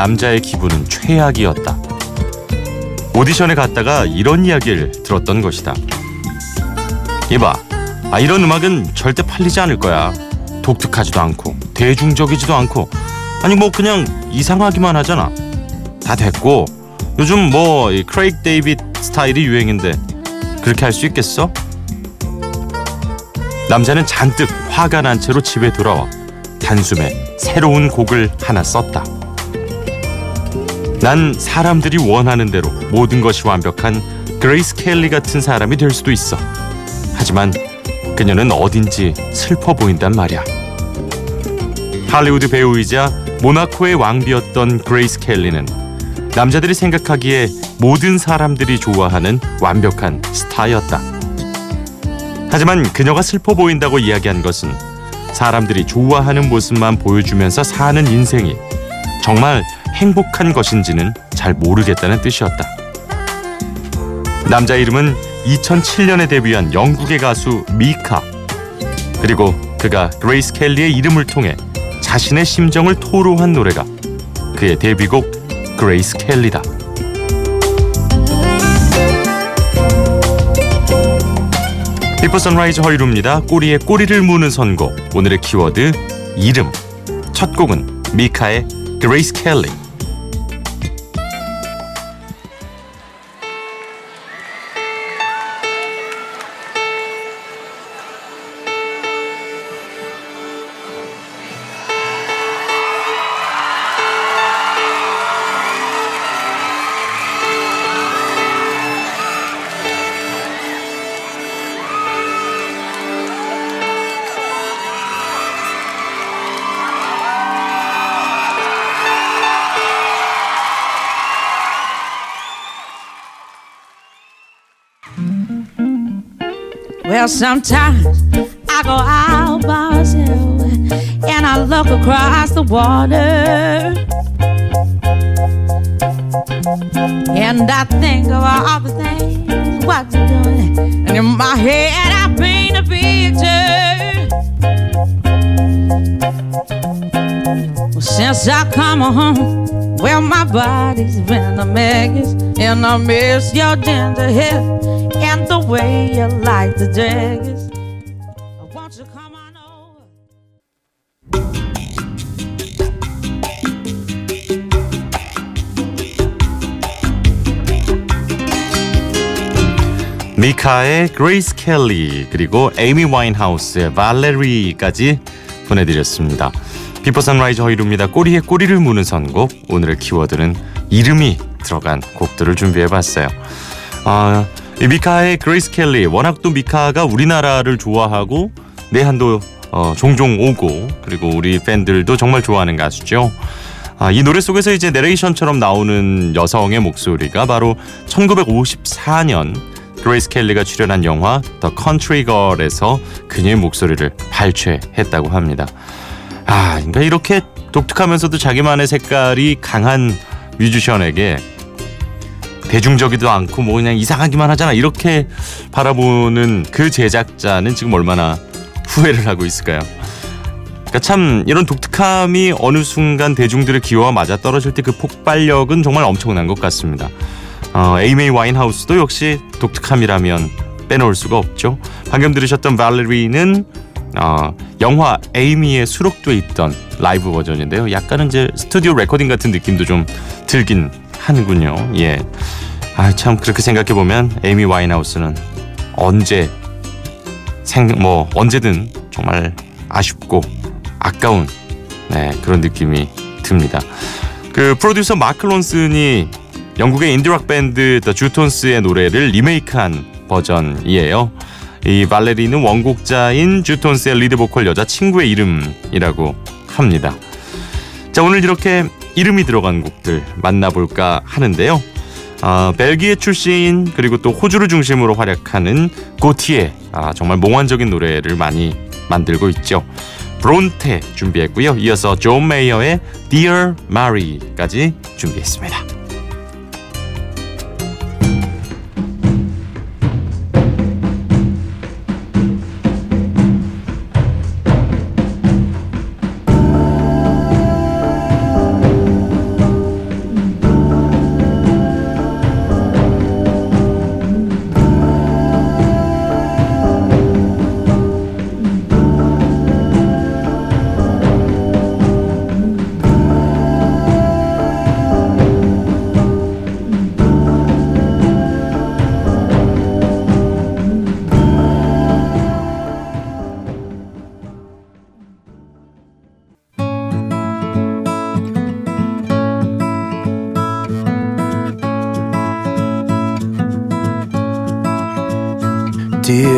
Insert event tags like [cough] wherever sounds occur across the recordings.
남자의 기분은 최악이었다. 오디션에 갔다가 이런 이야기를 들었던 것이다. 이봐, 아, 이런 음악은 절대 팔리지 않을 거야. 독특하지도 않고 대중적이지도 않고 아니 뭐 그냥 이상하기만 하잖아. 다 됐고 요즘 뭐 크레이크 데이빗 스타일이 유행인데 그렇게 할 수 있겠어? 남자는 잔뜩 화가 난 채로 집에 돌아와 단숨에 새로운 곡을 하나 썼다. 난 사람들이 원하는 대로 모든 것이 완벽한 그레이스 켈리 같은 사람이 될 수도 있어. 하지만 그녀는 어딘지 슬퍼 보인단 말이야. 할리우드 배우이자 모나코의 왕비였던 그레이스 켈리는 남자들이 생각하기에 모든 사람들이 좋아하는 완벽한 스타였다. 하지만 그녀가 슬퍼 보인다고 이야기한 것은 사람들이 좋아하는 모습만 보여주면서 사는 인생이 정말 행복한 것인지는 잘 모르겠다는 뜻이었다. 남자 이름은 2007년에 데뷔한 영국의 가수 미카. 그리고 그가 그레이스 켈리의 이름을 통해 자신의 심정을 토로한 노래가 그의 데뷔곡 그레이스 켈리다. Before Sunrise 허일후입니다. 꼬리에 꼬리를 무는 선곡. 오늘의 키워드 이름. 첫 곡은 미카의 그레이스 켈리. Well, sometimes I go out by myself and I look across the water. And I think of all the things what you're doing. And in my head, I paint a picture. Since I come home, well, my body's been a mess. And I miss your ginger hair you like to dress. Won't you come on over? 미카의 그레이스 켈리 그리고 에이미 와인하우스의 발레리까지 보내드렸습니다. Before Sunrise 허일후입니다. 꼬리에 꼬리를 무는 선곡 오늘의 키워드는 이름이 들어간 곡들을 준비해봤어요. 아, 이 미카의 그레이스 켈리 워낙 또 미카가 우리나라를 좋아하고 내한도 어, 종종 오고 그리고 우리 팬들도 정말 좋아하는 가수죠. 아, 이 노래 속에서 이제 내레이션처럼 나오는 여성의 목소리가 바로 1954년 그레이스 켈리가 출연한 영화 The Country Girl에서 그녀의 목소리를 발췌했다고 합니다. 아, 그러니까 이렇게 독특하면서도 자기만의 색깔이 강한 뮤지션에게 대중적이도 않고 뭐 그냥 이상하기만 하잖아 이렇게 바라보는 그 제작자는 지금 얼마나 후회를 하고 있을까요? 그러니까 참 이런 독특함이 어느 순간 대중들의 기호와 맞아 떨어질 때 그 폭발력은 정말 엄청난 것 같습니다. 어, 에이메이 와인하우스도 역시 독특함이라면 빼놓을 수가 없죠. 방금 들으셨던 발레리는 어, 영화 에이미에 수록돼 있던 라이브 버전인데요. 약간은 이제 스튜디오 레코딩 같은 느낌도 좀 들긴 하는군요. 예. 아, 참 그렇게 생각해 보면 에이미 와인하우스는 언제 생 뭐 언제든 정말 아쉽고 아까운 네, 그런 느낌이 듭니다. 그 프로듀서 마크 론슨이 영국의 인디락 밴드 더 주톤스의 노래를 리메이크한 버전이에요. 이 발레리는 원곡자인 주톤스의 리드 보컬 여자 친구의 이름이라고 합니다. 자 오늘 이렇게 이름이 들어간 곡들 만나볼까 하는데요. 아, 벨기에 출신 그리고 또 호주를 중심으로 활약하는 고티에 아, 정말 몽환적인 노래를 많이 만들고 있죠. 브론테 준비했고요. 이어서 존 메이어의 Dear Marie까지 준비했습니다.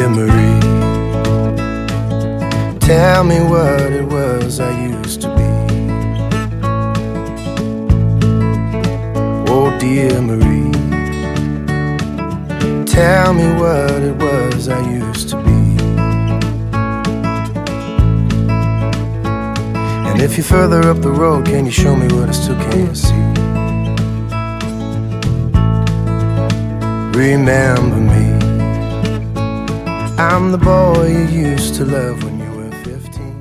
Marie. Tell me what it was I used to be. Oh, dear Marie. Tell me what it was I used to be. And if you're further up the road, can you show me what I still can't see? Remember me. I'm the boy you used to love when you were 15.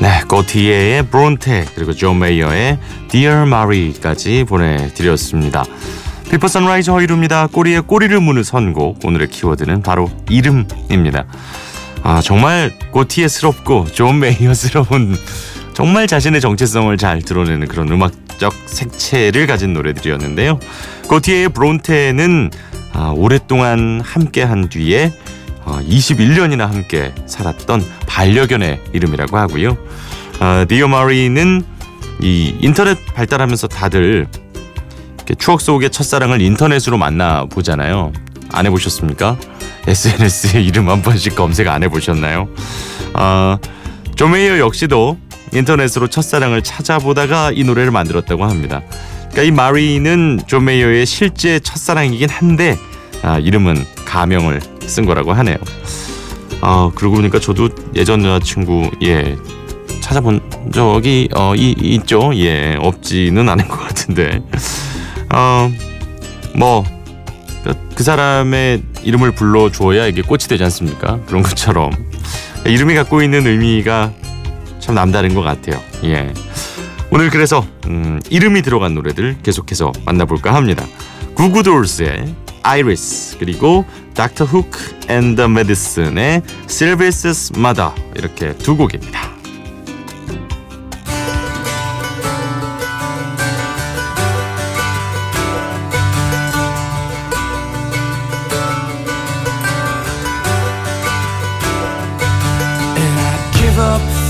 네, 고티에의 브론테 그리고 존 메이어의 Dear Marie까지 보내드렸습니다. Before Sunrise 허일후입니다. 꼬리에 꼬리를 무는 선곡 오늘의 키워드는 바로 이름입니다. 아 정말 고티에스럽고 존 메이어스러운 정말 자신의 정체성을 잘 드러내는 그런 음악적 색채를 가진 노래들이었는데요. 고티에의 브론테는 아, 오랫동안 함께한 뒤에 어, 21년이나 함께 살았던 반려견의 이름이라고 하고요. 어, Dear Marie는 이 인터넷 발달하면서 다들 추억 속의 첫사랑을 인터넷으로 만나 보잖아요. 안 해보셨습니까? SNS에 이름 한 번씩 검색 안 해보셨나요? 어, 존 메이어 역시도 인터넷으로 첫사랑을 찾아보다가 이 노래를 만들었다고 합니다. 그러니까 이 마리는 존 메이어의 실제 첫사랑이긴 한데 아, 이름은 가명을 쓴 거라고 하네요. 아 그러고 보니까 저도 예전 여자친구 예 찾아본 적이 어 이, 있죠. 예 없지는 않은 것 같은데 어 뭐 그 사람의 이름을 불러 주어야 이게 꽃이 되지 않습니까? 그런 것처럼 이름이 갖고 있는 의미가 참 남다른 것 같아요. 예. 오늘 그래서 음, 이름이 들어간 노래들 계속해서 만나볼까 합니다. 구구돌스의 아이리스 그리고 닥터 후크 and the Medicine의 Sylvia's Mother 이렇게 두 곡입니다.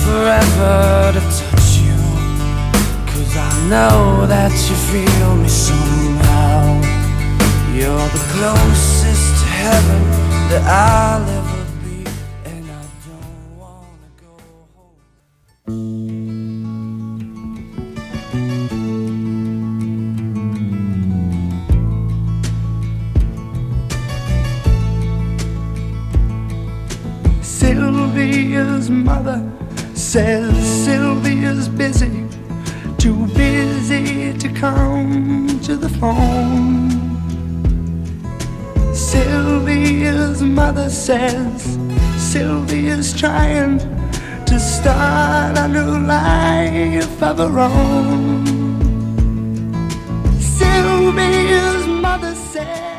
Forever to touch you. Cause I know that you feel me somehow. You're the closest to heaven that I'll ever be. And I don't wanna go home. Sylvia's mother says Sylvia's busy, too busy to come to the phone. Sylvia's mother says Sylvia's trying to start a new life of her own. Sylvia's mother says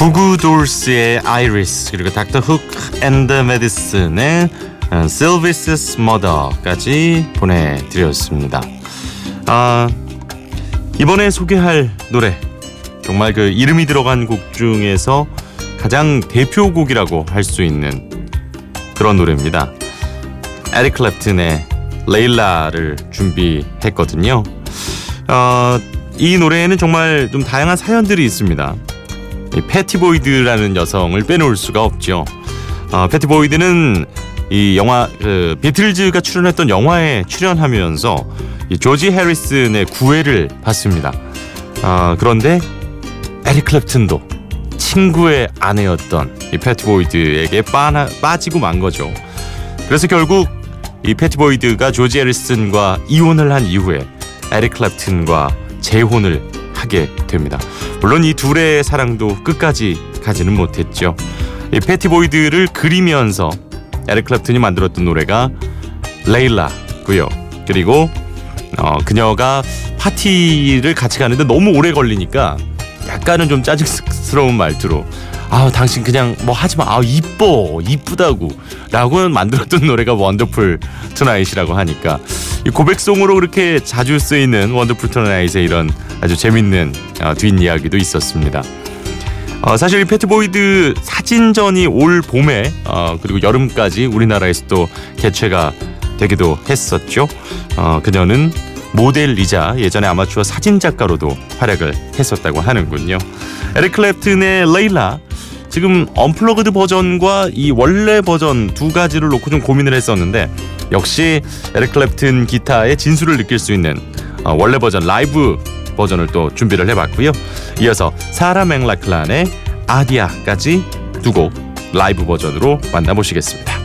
구구돌스의 아이리스 그리고 닥터 후크 and the Medicine의 Sylvia's Mother까지 보내드렸습니다. 아 이번에 소개할 노래 정말 그 이름이 들어간 곡 중에서 가장 대표곡이라고 할 수 있는 그런 노래입니다. 에릭 클랩튼의 레일라를 준비했거든요. 어, 이 노래에는 정말 좀 다양한 사연들이 있습니다. 이 패티보이드라는 여성을 빼놓을 수가 없죠. 어, 패티보이드는 이 영화 그 비틀즈가 출연했던 영화에 출연하면서 이 조지 해리슨의 구애를 받습니다. 어, 그런데 에릭 클랩튼도 친구의 아내였던 이 패티보이드에게 빠나, 빠지고 만 거죠. 그래서 결국 이 패티보이드가 조지 해리슨과 이혼을 한 이후에 에릭 클랩튼과 재혼을 하게 됩니다. 물론 이 둘의 사랑도 끝까지 가지는 못했죠. 이 패티 보이드를 그리면서 에릭 클랩튼이 만들었던 노래가 레일라고요. 그리고 어, 그녀가 파티를 같이 가는데 너무 오래 걸리니까 약간은 좀 짜증스러운 말투로 아 당신 그냥 뭐 하지마 아 이뻐 이쁘다고 라고 만들었던 노래가 Wonderful Tonight이라고 하니까 이 고백송으로 그렇게 자주 쓰이는 Wonderful Tonight의 이런 아주 재밌는 어, 뒷이야기도 있었습니다. 어, 사실 이 패티 보이드 사진전이 올 봄에 어, 그리고 여름까지 우리나라에서 또 개최가 되기도 했었죠. 어, 그녀는 모델이자 예전에 아마추어 사진 작가로도 활약을 했었다고 하는군요. 에릭 클랩튼의 레일라 지금 unplugged 버전과 이 원래 버전 두 가지를 놓고 좀 고민을 했었는데 역시 에릭 클랩튼 기타의 진수를 느낄 수 있는 어, 원래 버전 라이브 버전을 또 준비를 해봤고요. 이어서 사라 맥락클란의 아디아까지 두 곡 라이브 버전으로 만나보시겠습니다.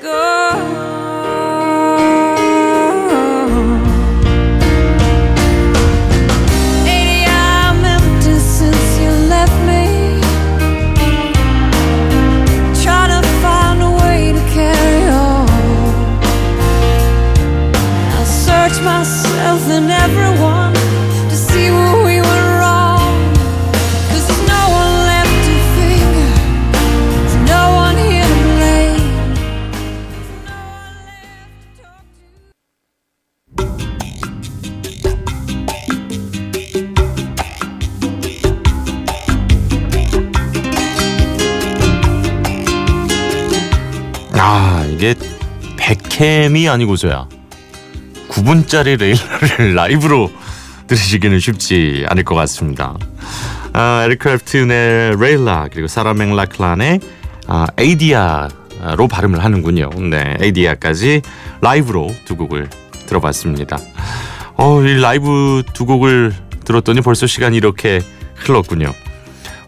Go. 이게 배캠이 아니고서야 9분짜리 레일라를 [laughs] 라이브로 들으시기는 쉽지 않을 것 같습니다. 아, 에릭 클랩튼의 레일라 그리고 사라 맥락클란의 아, 에이디아로 발음을 하는군요. 네, 에이디아까지 라이브로 두 곡을 들어봤습니다. 어, 이 라이브 두 곡을 들었더니 벌써 시간이 이렇게 흘렀군요.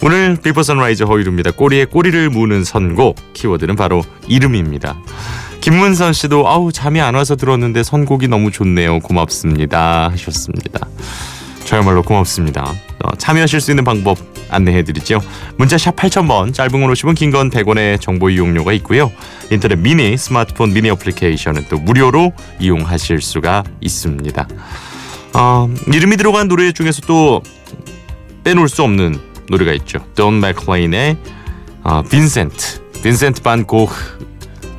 오늘 Before Sunrise 허일후입니다. 꼬리에 꼬리를 무는 선곡 키워드는 바로 이름입니다. 김문선 씨도 아우 잠이 안 와서 들었는데 선곡이 너무 좋네요. 고맙습니다 하셨습니다. 저야말로 고맙습니다. 어, 참여하실 수 있는 방법 안내해드리죠. 문자 샵 8000번 짧은 건 50원 긴 건 100원의 정보 이용료가 있고요. 인터넷 미니 스마트폰 미니 어플리케이션은 또 무료로 이용하실 수가 있습니다. 어, 이름이 들어간 노래 중에서 또 빼놓을 수 없는 노래가 있죠. 돈 맥클레인의 어, 빈센트, 빈센트 반 고흐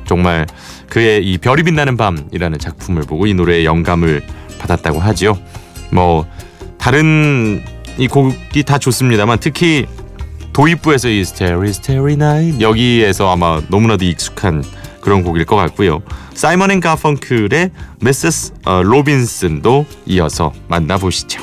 정말 그의 이 별이 빛나는 밤이라는 작품을 보고 이 노래에 영감을 받았다고 하지요. 뭐 다른 이 곡이 다 좋습니다만 특히 도입부에서 이 starry starry night 여기에서 아마 너무나도 익숙한 그런 곡일 것 같고요. 사이먼 앤 가펑클의 미세스 어, 로빈슨도 이어서 만나보시죠.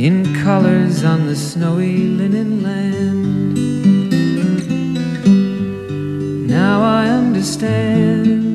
in colors on the snowy linen land. Now I understand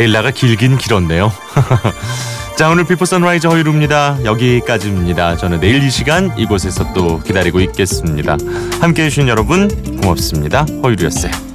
레일라가 길긴 길었네요. [laughs] 자 오늘 Before Sunrise 허일후입니다. 여기까지입니다. 저는 내일 이 시간 이곳에서 또 기다리고 있겠습니다. 함께해 주신 여러분 고맙습니다. 허일후였어요.